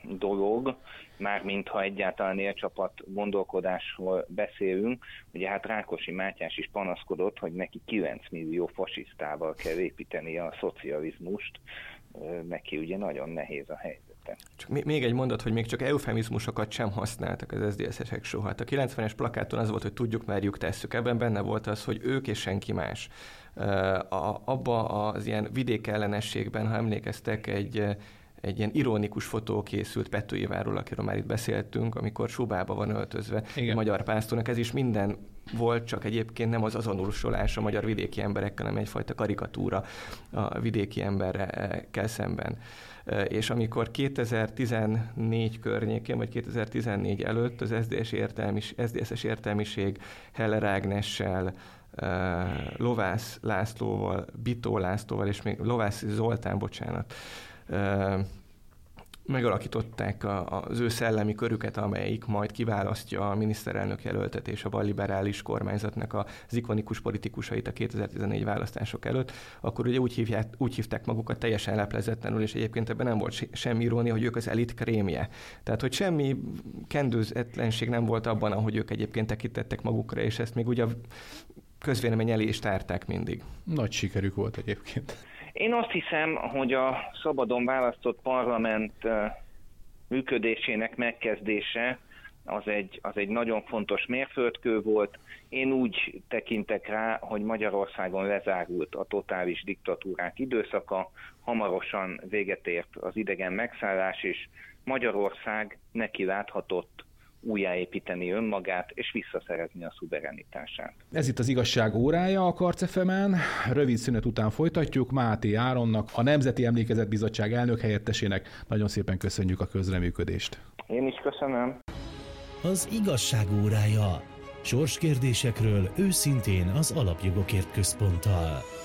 dolog, mármint ha egyáltalán élcsapat gondolkodásról beszélünk. Ugye hát Rákosi Mátyás is panaszkodott, hogy neki 9 millió fasisztával kell építeni a szocializmust, neki ugye nagyon nehéz a helyzet. Csak még egy mondat, hogy még csak eufemizmusokat sem használtak az SZDSZ-esek soha. Hát a 90-es plakáton az volt, hogy tudjuk, merjük, tesszük. Ebben benne volt az, hogy ők és senki más. A, abba az ilyen vidékellenességben, ha emlékeztek, egy, egy ilyen ironikus fotó készült Petőjéváról, akiről már itt beszéltünk, amikor Subába van öltözve Igen. a magyar pásztornak. Ez is minden volt, csak egyébként nem az azonosulás a magyar vidéki emberekkel, hanem egyfajta karikatúra a vidéki emberekkel szemben. És amikor 2014 környékén, vagy 2014 előtt az SZDSZ értelmis, SZDSZ-es értelmiség Heller Ágnessel, Lovász Lászlóval, Bitó Lászlóval, és még Lovász Zoltán, bocsánat, megalakították a, az ő szellemi körüket, amelyik majd kiválasztja a miniszterelnök jelöltet és a balliberális kormányzatnak az ikonikus politikusait a 2014 választások előtt, akkor ugye úgy, hívják, úgy hívták magukat teljesen leplezetlenül, és egyébként ebben nem volt semmi irónia, hogy ők az elit krémje. Tehát, hogy semmi kendőzetlenség nem volt abban, ahogy ők egyébként tekintettek magukra, és ezt még ugye a közvélemény elé is tárták mindig. Nagy sikerük volt egyébként. Én azt hiszem, hogy a szabadon választott parlament működésének megkezdése az egy, az egy nagyon fontos mérföldkő volt. Én úgy tekintek rá, hogy Magyarországon lezárult a totális diktatúrák időszaka, hamarosan véget ért az idegen megszállás, és Magyarország neki láthatott újjáépíteni önmagát és visszaszerezni a szuverenitását. Ez itt az igazság órája a Karcefemen. Rövid szünet után folytatjuk. Máté Áronnak, a Nemzeti Emlékezet Bizottság elnök helyettesének nagyon szépen köszönjük a közreműködést. Én is köszönöm. Az igazság órája. Sorskérdésekről őszintén az Alapjogokért Központtal.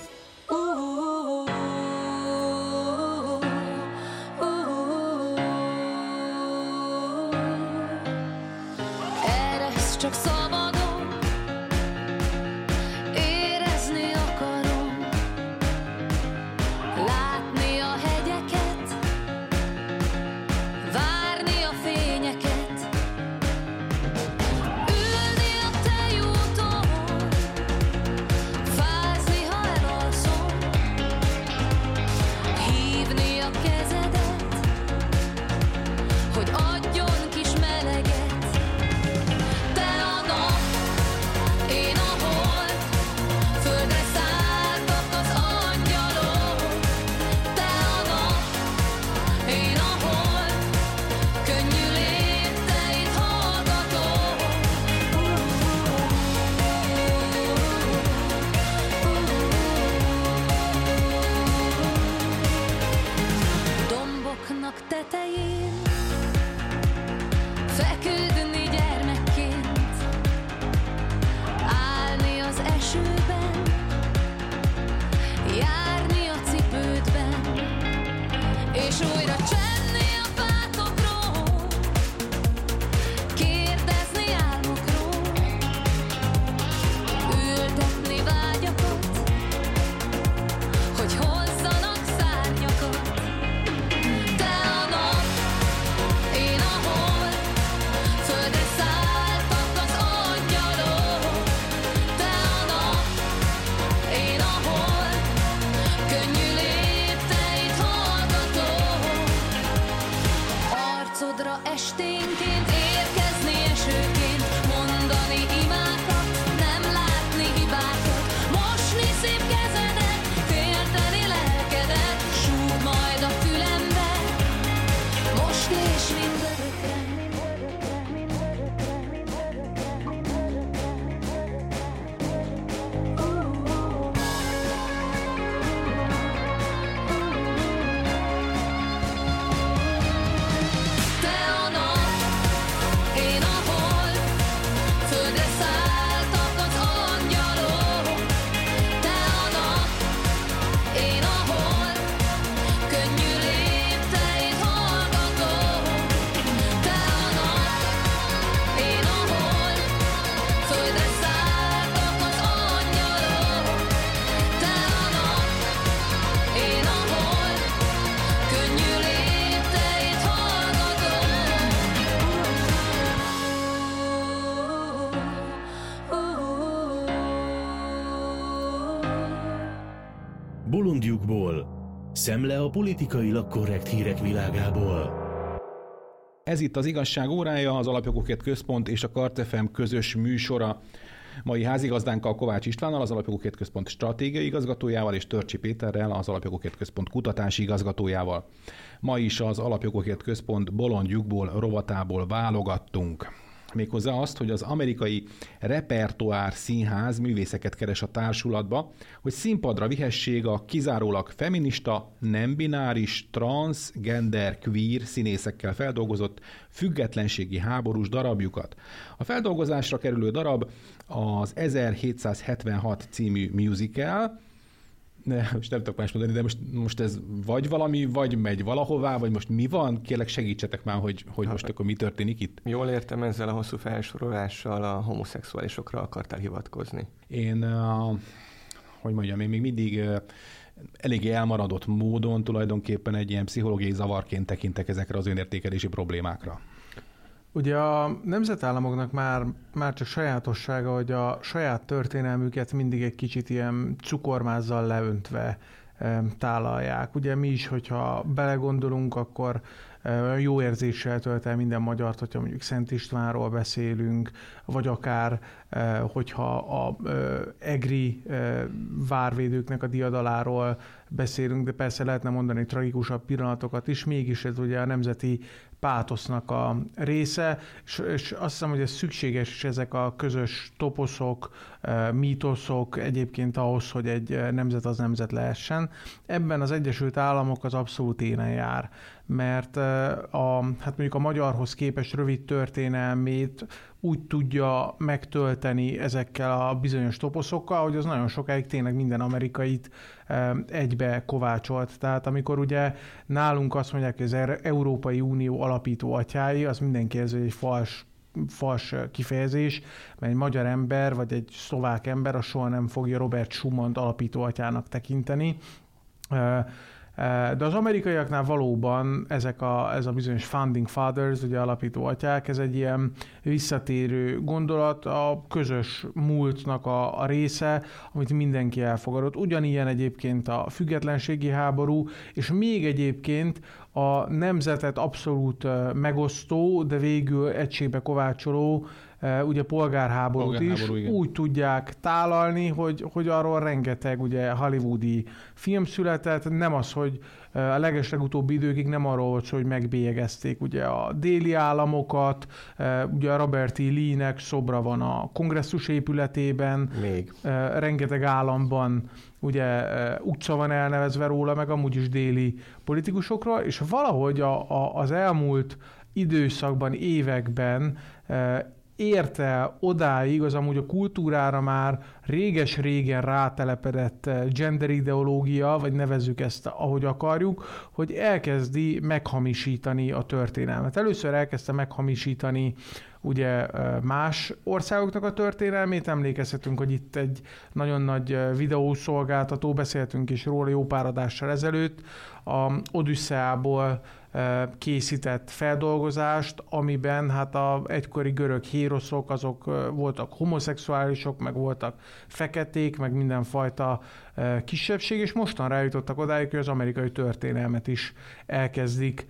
Bolondjukból. Szemle a politikailag korrekt hírek világából. Ez itt az igazság órája, az Alapjogokért Központ és a Kartefem közös műsora. Mai házigazdánkkal Kovács Istvánnal, az Alapjogokért Központ stratégiai igazgatójával, és Törcsi Péterrel, az Alapjogokért Központ kutatási igazgatójával. Ma is az Alapjogokért Központ bolondjukból, rovatából válogattunk. Méghozzá azt, hogy az amerikai repertoár színház művészeket keres a társulatba, hogy színpadra vihessék a kizárólag feminista, nem bináris, trans, gender, queer színészekkel feldolgozott függetlenségi háborús darabjukat. A feldolgozásra kerülő darab az 1776 című musical, ne, most nem tudok más mondani, de most, most ez vagy valami, vagy megy valahová, vagy most mi van? Kérlek segítsetek már, hogy, hogy most akkor mi történik itt. Jól értem ezzel a hosszú felsorolással a homoszexuálisokra akartál hivatkozni. Én, uh, hogy mondjam, én még mindig uh, eléggé elmaradott módon tulajdonképpen egy ilyen pszichológiai zavarként tekintek ezekre az önértékelési problémákra. Ugye a nemzetállamoknak már, már csak sajátossága, hogy a saját történelmüket mindig egy kicsit ilyen cukormázzal leöntve e, tálalják. Ugye mi is, hogyha belegondolunk, akkor e, olyan jó érzéssel tölt el minden magyart, hogyha mondjuk Szent Istvánról beszélünk, vagy akár, hogyha a EGRI várvédőknek a diadaláról beszélünk, de persze lehetne mondani tragikusabb pillanatokat is, mégis ez ugye a nemzeti pátosznak a része, és, és azt hiszem, hogy ez szükséges is ezek a közös toposzok, mítoszok egyébként ahhoz, hogy egy nemzet az nemzet lehessen. Ebben az Egyesült Államok az abszolút élen jár, mert a, hát mondjuk a magyarhoz képest rövid történelmét úgy tudja megtölteni ezekkel a bizonyos toposzokkal, hogy az nagyon sokáig tényleg minden amerikait egybe kovácsolt. Tehát amikor ugye nálunk azt mondják, hogy az Európai Unió alapító atyái, az mindenki ez egy fals fals kifejezés, mert egy magyar ember, vagy egy szlovák ember, az soha nem fogja Robert Schumann alapító atyának tekinteni. De az amerikaiaknál valóban ezek a, ez a bizonyos founding fathers, ugye alapító atyák, ez egy ilyen visszatérő gondolat, a közös múltnak a, a része, amit mindenki elfogadott. Ugyanilyen egyébként a függetlenségi háború, és még egyébként a nemzetet abszolút megosztó, de végül egységbe kovácsoló ugye polgárháborút, polgárháború is igen. úgy tudják tálalni, hogy, hogy arról rengeteg ugye hollywoodi film született, nem az, hogy a legeslegutóbbi időkig nem arról volt hogy megbélyegezték ugye a déli államokat, ugye a Robert E. Lee-nek szobra van a kongresszus épületében, Még. rengeteg államban ugye utca van elnevezve róla, meg amúgy is déli politikusokról, és valahogy a, a, az elmúlt időszakban, években érte odáig, az amúgy a kultúrára már réges-régen rátelepedett gender ideológia, vagy nevezzük ezt, ahogy akarjuk, hogy elkezdi meghamisítani a történelmet. Először elkezdte meghamisítani ugye ö, más országoknak a történelmét. Emlékezhetünk, hogy itt egy nagyon nagy ö, videószolgáltató, beszéltünk is róla jó pár adással ezelőtt, a Odüsszeából készített feldolgozást, amiben hát a egykori görög héroszok, azok voltak homoszexuálisok, meg voltak feketék, meg mindenfajta kisebbség, és mostan rájutottak odáig, hogy az amerikai történelmet is elkezdik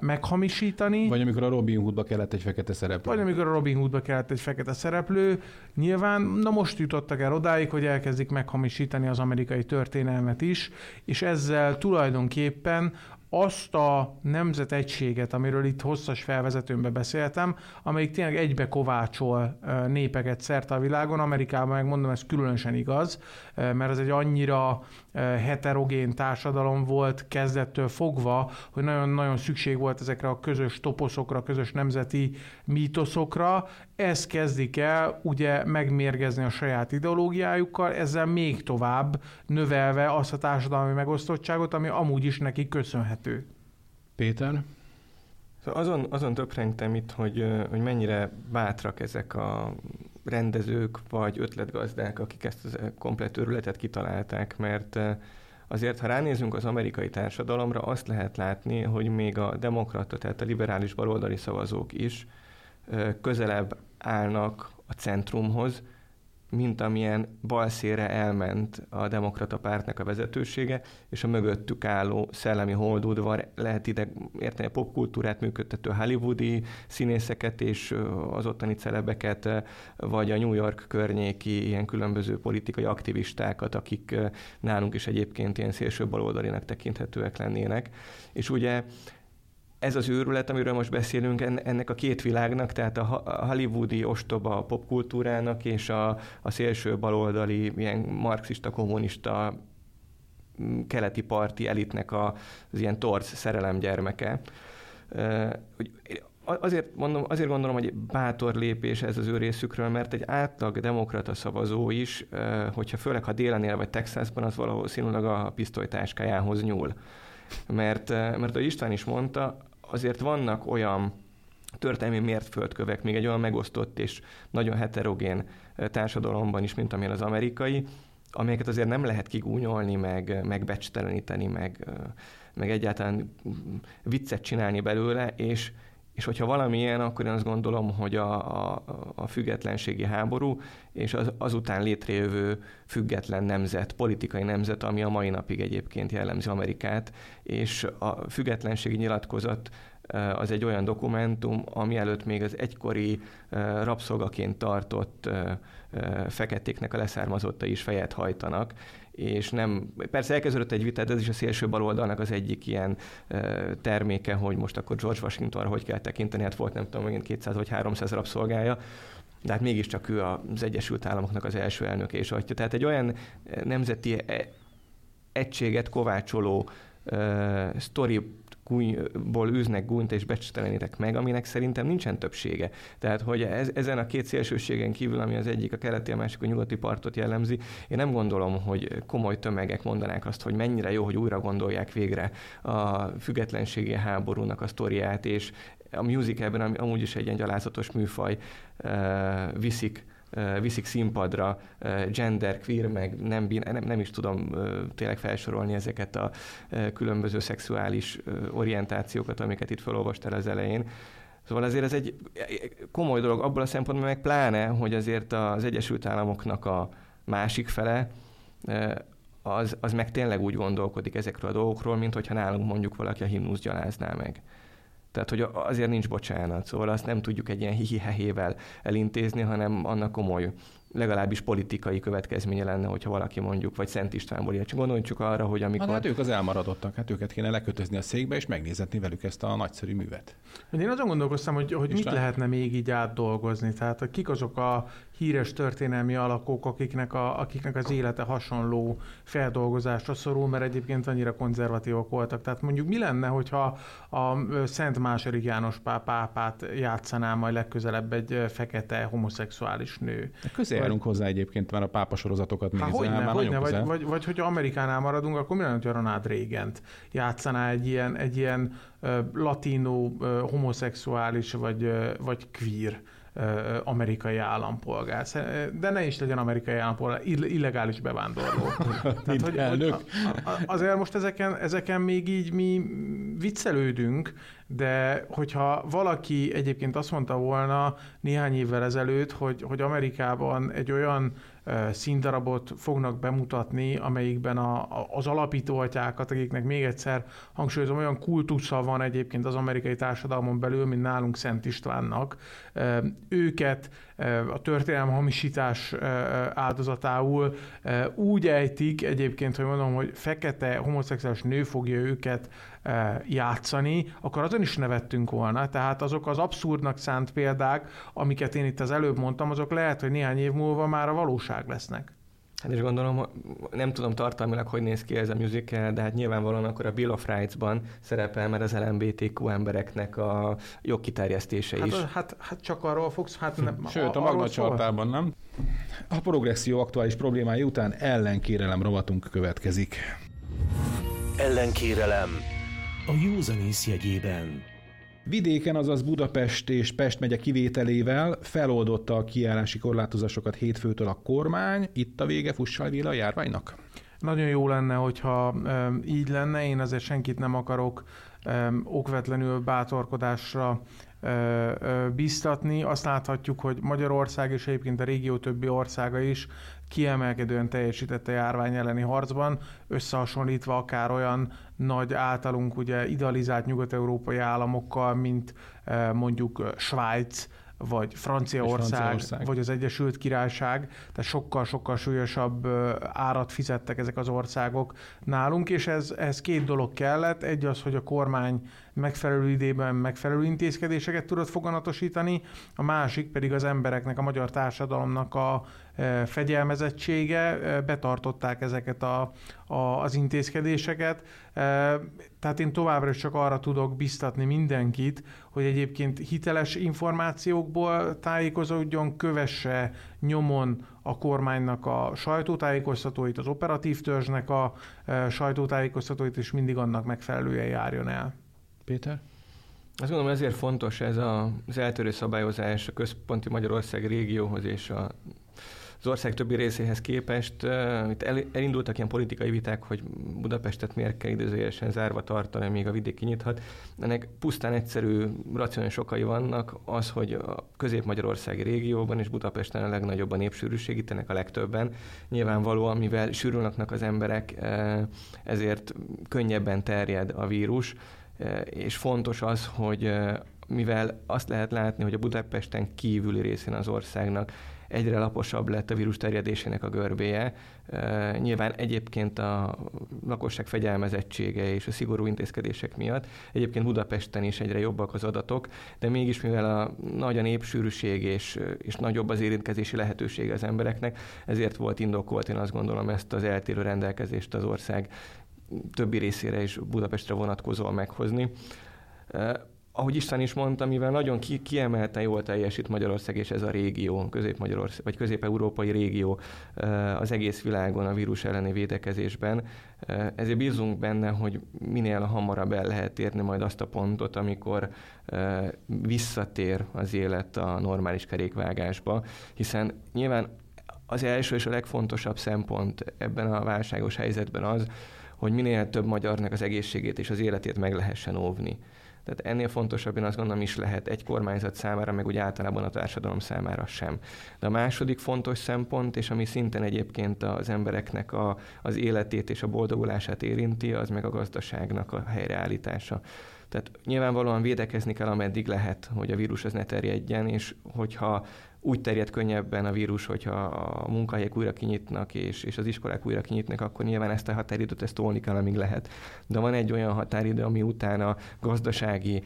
meghamisítani. Vagy amikor a Robin Hoodba kellett egy fekete szereplő. Vagy amikor a Robin Hoodba kellett egy fekete szereplő, nyilván, na most jutottak el odáig, hogy elkezdik meghamisítani az amerikai történelmet is, és ezzel tulajdonképpen azt a nemzetegységet, amiről itt hosszas felvezetőmbe beszéltem, amelyik tényleg egybe kovácsol népeket szerte a világon. Amerikában megmondom, ez különösen igaz, mert ez egy annyira heterogén társadalom volt kezdettől fogva, hogy nagyon-nagyon szükség volt ezekre a közös toposzokra, közös nemzeti mítoszokra. Ez kezdik el ugye megmérgezni a saját ideológiájukkal, ezzel még tovább növelve azt a társadalmi megosztottságot, ami amúgy is neki köszönhető. Péter? Szóval azon, azon töprengtem itt, hogy, hogy mennyire bátrak ezek a rendezők vagy ötletgazdák, akik ezt a komplet őrületet kitalálták, mert azért, ha ránézünk az amerikai társadalomra, azt lehet látni, hogy még a demokrata, tehát a liberális baloldali szavazók is közelebb állnak a centrumhoz, mint amilyen balszére elment a demokrata pártnak a vezetősége, és a mögöttük álló szellemi holdudvar, lehet ide érteni a popkultúrát működtető hollywoodi színészeket és az ottani celebeket, vagy a New York környéki ilyen különböző politikai aktivistákat, akik nálunk is egyébként ilyen szélső baloldalinak tekinthetőek lennének. És ugye ez az őrület, amiről most beszélünk, en- ennek a két világnak, tehát a hollywoodi ostoba popkultúrának és a, a szélső baloldali, ilyen marxista, kommunista mm, keleti parti elitnek a, az ilyen torz szerelem gyermeke. Ö, hogy Azért, mondom, azért gondolom, hogy bátor lépés ez az ő részükről, mert egy átlag demokrata szavazó is, hogyha főleg ha délen él vagy Texasban, az valószínűleg a pisztolytáskájához nyúl. Mert, mert ahogy István is mondta, azért vannak olyan történelmi mértföldkövek, még egy olyan megosztott és nagyon heterogén társadalomban is, mint amilyen az amerikai, amelyeket azért nem lehet kigúnyolni, meg, meg becsteleníteni, meg, meg egyáltalán viccet csinálni belőle, és, és hogyha valami ilyen, akkor én azt gondolom, hogy a, a, a függetlenségi háború és az, azután létrejövő független nemzet, politikai nemzet, ami a mai napig egyébként jellemzi Amerikát, és a függetlenségi nyilatkozat az egy olyan dokumentum, ami előtt még az egykori rabszolgaként tartott feketéknek a leszármazottai is fejet hajtanak, és nem, persze elkezdődött egy vita, ez is a szélső baloldalnak az egyik ilyen terméke, hogy most akkor George Washingtonra hogy kell tekinteni, hát volt nem tudom, megint 200 vagy 300 rabszolgája, de hát mégiscsak ő az Egyesült Államoknak az első elnöke és atya. Tehát egy olyan nemzeti e- egységet kovácsoló uh, sztoriból űznek gúnyt és becstelenítek meg, aminek szerintem nincsen többsége. Tehát, hogy ez, ezen a két szélsőségen kívül, ami az egyik a keleti, a másik a nyugati partot jellemzi, én nem gondolom, hogy komoly tömegek mondanák azt, hogy mennyire jó, hogy újra gondolják végre a függetlenségi háborúnak a sztoriát, és a musicalben, ami amúgy is egy ilyen gyalázatos műfaj, viszik viszik színpadra gender, queer, meg nem, nem, nem is tudom tényleg felsorolni ezeket a különböző szexuális orientációkat, amiket itt felolvastál az elején. Szóval azért ez egy komoly dolog abból a szempontból, meg pláne, hogy azért az Egyesült Államoknak a másik fele az, az meg tényleg úgy gondolkodik ezekről a dolgokról, mint hogyha nálunk mondjuk valaki a himnusz gyalázná meg. Tehát, hogy azért nincs bocsánat, szóval azt nem tudjuk egy ilyen hihihehével elintézni, hanem annak komoly, legalábbis politikai következménye lenne, hogyha valaki mondjuk, vagy Szent Istvánból ilyet. Csak Gondoljunk csak arra, hogy amikor... Hát, hát ők az elmaradottak, hát őket kéne lekötözni a székbe, és megnézetni velük ezt a nagyszerű művet. Én azon gondolkoztam, hogy, hogy mit lehetne még így átdolgozni. Tehát kik azok a híres történelmi alakok, akiknek, a, akiknek az élete hasonló feldolgozásra szorul, mert egyébként annyira konzervatívak voltak. Tehát mondjuk mi lenne, hogyha a Szent második János pá- pápát játszaná majd legközelebb egy fekete homoszexuális nő? De közel járunk hozzá egyébként már a pápa sorozatokat nézve, hogyne, már hogyne, nagyon vagy, közel. vagy, vagy hogyha Amerikánál maradunk, akkor mi lenne, hogyha Ronald reagan játszaná egy ilyen, egy ilyen uh, latino, uh, homoszexuális vagy, uh, vagy queer amerikai állampolgár. De ne is legyen amerikai állampolgár, ill- illegális bevándorló. Mint elnök. a- a- azért most ezeken, ezeken még így mi viccelődünk, de hogyha valaki egyébként azt mondta volna néhány évvel ezelőtt, hogy, hogy Amerikában egy olyan színdarabot fognak bemutatni, amelyikben a, a, az alapító atyákat, akiknek még egyszer hangsúlyozom, olyan kultusza van egyébként az amerikai társadalmon belül, mint nálunk Szent Istvánnak. Őket a történelem hamisítás áldozatául úgy ejtik egyébként, hogy mondom, hogy fekete homoszexuális nő fogja őket játszani, akkor azon is nevettünk volna. Tehát azok az abszurdnak szánt példák, amiket én itt az előbb mondtam, azok lehet, hogy néhány év múlva már a valóság lesznek. Hát és gondolom, nem tudom tartalmilag, hogy néz ki ez a musical, de hát nyilvánvalóan akkor a Bill of Rights-ban szerepel már az LMBTQ embereknek a jogkiterjesztése is. Hát, hát, hát csak arról fogsz, hát nem, Sőt, a arról Magna szól. Chartában, nem? A progresszió aktuális problémái után ellenkérelem rovatunk következik. Ellenkérelem. A józanész jegyében. Vidéken, azaz Budapest és Pest megye kivételével feloldotta a kijárási korlátozásokat hétfőtől a kormány. Itt a vége, fussal véle a járványnak? Nagyon jó lenne, hogyha um, így lenne. Én azért senkit nem akarok um, okvetlenül bátorkodásra biztatni. Azt láthatjuk, hogy Magyarország és egyébként a régió többi országa is kiemelkedően teljesített a járvány elleni harcban, összehasonlítva akár olyan nagy általunk ugye idealizált nyugat-európai államokkal, mint ö, mondjuk ö, Svájc, vagy Franciaország, Franciaország. vagy az Egyesült Királyság, tehát sokkal-sokkal súlyosabb ö, árat fizettek ezek az országok nálunk, és ez, ez két dolog kellett. Egy az, hogy a kormány megfelelő időben megfelelő intézkedéseket tudott foganatosítani, a másik pedig az embereknek, a magyar társadalomnak a e, fegyelmezettsége, e, betartották ezeket a, a, az intézkedéseket. E, Tehát én továbbra is csak arra tudok biztatni mindenkit, hogy egyébként hiteles információkból tájékozódjon, kövesse nyomon a kormánynak a sajtótájékoztatóit, az operatív törzsnek a sajtótájékoztatóit, és mindig annak megfelelően járjon el. Péter? Azt gondolom, ezért fontos ez a, az eltörő szabályozás a központi Magyarország régióhoz és a, az ország többi részéhez képest. Itt el, elindultak ilyen politikai viták, hogy Budapestet miért kell időzőjelesen zárva tartani, még a vidék kinyithat. Ennek pusztán egyszerű, racionális okai vannak. Az, hogy a közép-magyarországi régióban és Budapesten a legnagyobb a népsűrűség, itt ennek a legtöbben. Nyilvánvalóan, mivel sűrűn az emberek, ezért könnyebben terjed a vírus és fontos az, hogy mivel azt lehet látni, hogy a Budapesten kívüli részén az országnak egyre laposabb lett a vírus terjedésének a görbéje. Nyilván egyébként a lakosság fegyelmezettsége és a szigorú intézkedések miatt, egyébként Budapesten is egyre jobbak az adatok, de mégis mivel a nagy a népsűrűség és, és nagyobb az érintkezési lehetősége az embereknek, ezért volt indokolt, én azt gondolom, ezt az eltérő rendelkezést az ország többi részére is Budapestre vonatkozóan meghozni. Ahogy István is mondta, mivel nagyon ki, kiemelten jól teljesít Magyarország és ez a régió, közép-magyarország, vagy közép-európai régió az egész világon a vírus elleni védekezésben, ezért bízunk benne, hogy minél hamarabb el lehet érni majd azt a pontot, amikor visszatér az élet a normális kerékvágásba, hiszen nyilván az első és a legfontosabb szempont ebben a válságos helyzetben az, hogy minél több magyarnak az egészségét és az életét meg lehessen óvni. Tehát ennél fontosabb, én azt gondolom is lehet egy kormányzat számára, meg úgy általában a társadalom számára sem. De a második fontos szempont, és ami szintén egyébként az embereknek a, az életét és a boldogulását érinti, az meg a gazdaságnak a helyreállítása. Tehát nyilvánvalóan védekezni kell, ameddig lehet, hogy a vírus az ne terjedjen, és hogyha úgy terjed könnyebben a vírus, hogyha a munkahelyek újra kinyitnak, és, és az iskolák újra kinyitnak, akkor nyilván ezt a határidőt ezt tolni kell, amíg lehet. De van egy olyan határidő, ami utána gazdasági,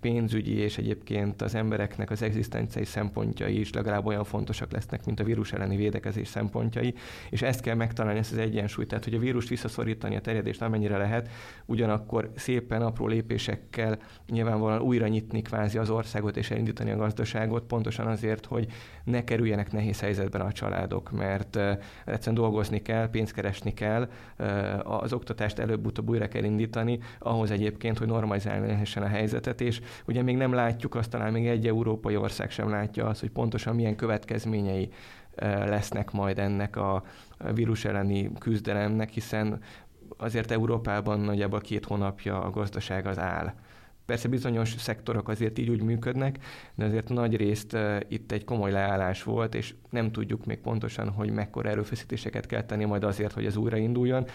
pénzügyi és egyébként az embereknek az egzisztenciai szempontjai is legalább olyan fontosak lesznek, mint a vírus elleni védekezés szempontjai, és ezt kell megtalálni, ezt az egyensúlyt, tehát hogy a vírust visszaszorítani, a terjedést amennyire lehet, ugyanakkor szépen apró lépésekkel nyilvánvalóan újra nyitni kvázi az országot és elindítani a gazdaságot, pontosan azért, hogy ne kerüljenek nehéz helyzetben a családok, mert egyszerűen dolgozni kell, pénzt keresni kell, az oktatást előbb-utóbb újra kell indítani, ahhoz egyébként, hogy normalizálni lehessen a helyzetet, és ugye még nem látjuk, azt talán még egy európai ország sem látja azt, hogy pontosan milyen következményei lesznek majd ennek a vírus elleni küzdelemnek, hiszen azért Európában nagyjából két hónapja a gazdaság az áll. Persze bizonyos szektorok azért így úgy működnek, de azért nagy részt itt egy komoly leállás volt, és nem tudjuk még pontosan, hogy mekkora erőfeszítéseket kell tenni majd azért, hogy ez újrainduljon.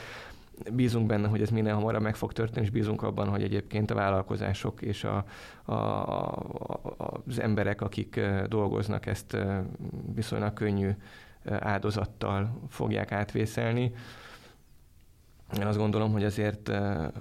Bízunk benne, hogy ez minél hamarabb meg fog történni, és bízunk abban, hogy egyébként a vállalkozások és a, a, a, az emberek, akik dolgoznak, ezt viszonylag könnyű áldozattal fogják átvészelni. Én azt gondolom, hogy azért,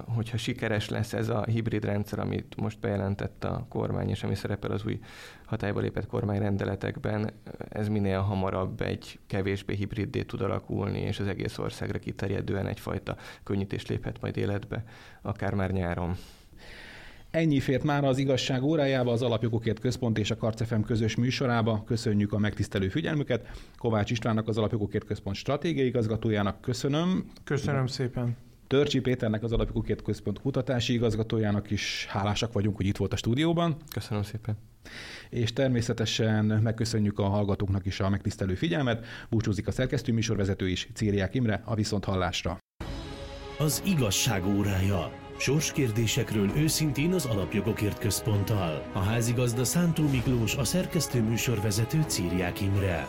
hogyha sikeres lesz ez a hibrid rendszer, amit most bejelentett a kormány, és ami szerepel az új hatályba lépett kormányrendeletekben, ez minél hamarabb egy kevésbé hibriddé tud alakulni, és az egész országra kiterjedően egyfajta könnyítés léphet majd életbe, akár már nyáron. Ennyi fért már az igazság órájába, az Alapjogokért Központ és a Karcefem közös műsorába. Köszönjük a megtisztelő figyelmüket. Kovács Istvánnak, az Alapjogokért Központ stratégiai igazgatójának köszönöm. Köszönöm szépen. Törcsi Péternek, az Alapjogokért Központ kutatási igazgatójának is hálásak vagyunk, hogy itt volt a stúdióban. Köszönöm szépen. És természetesen megköszönjük a hallgatóknak is a megtisztelő figyelmet. Búcsúzik a szerkesztő műsorvezető is, Círiák Imre, a Viszonthallásra. Az igazság órája. Sorskérdésekről őszintén az Alapjogokért Központtal. A házigazda Szántó Miklós, a szerkesztő műsorvezető Círiák Imre.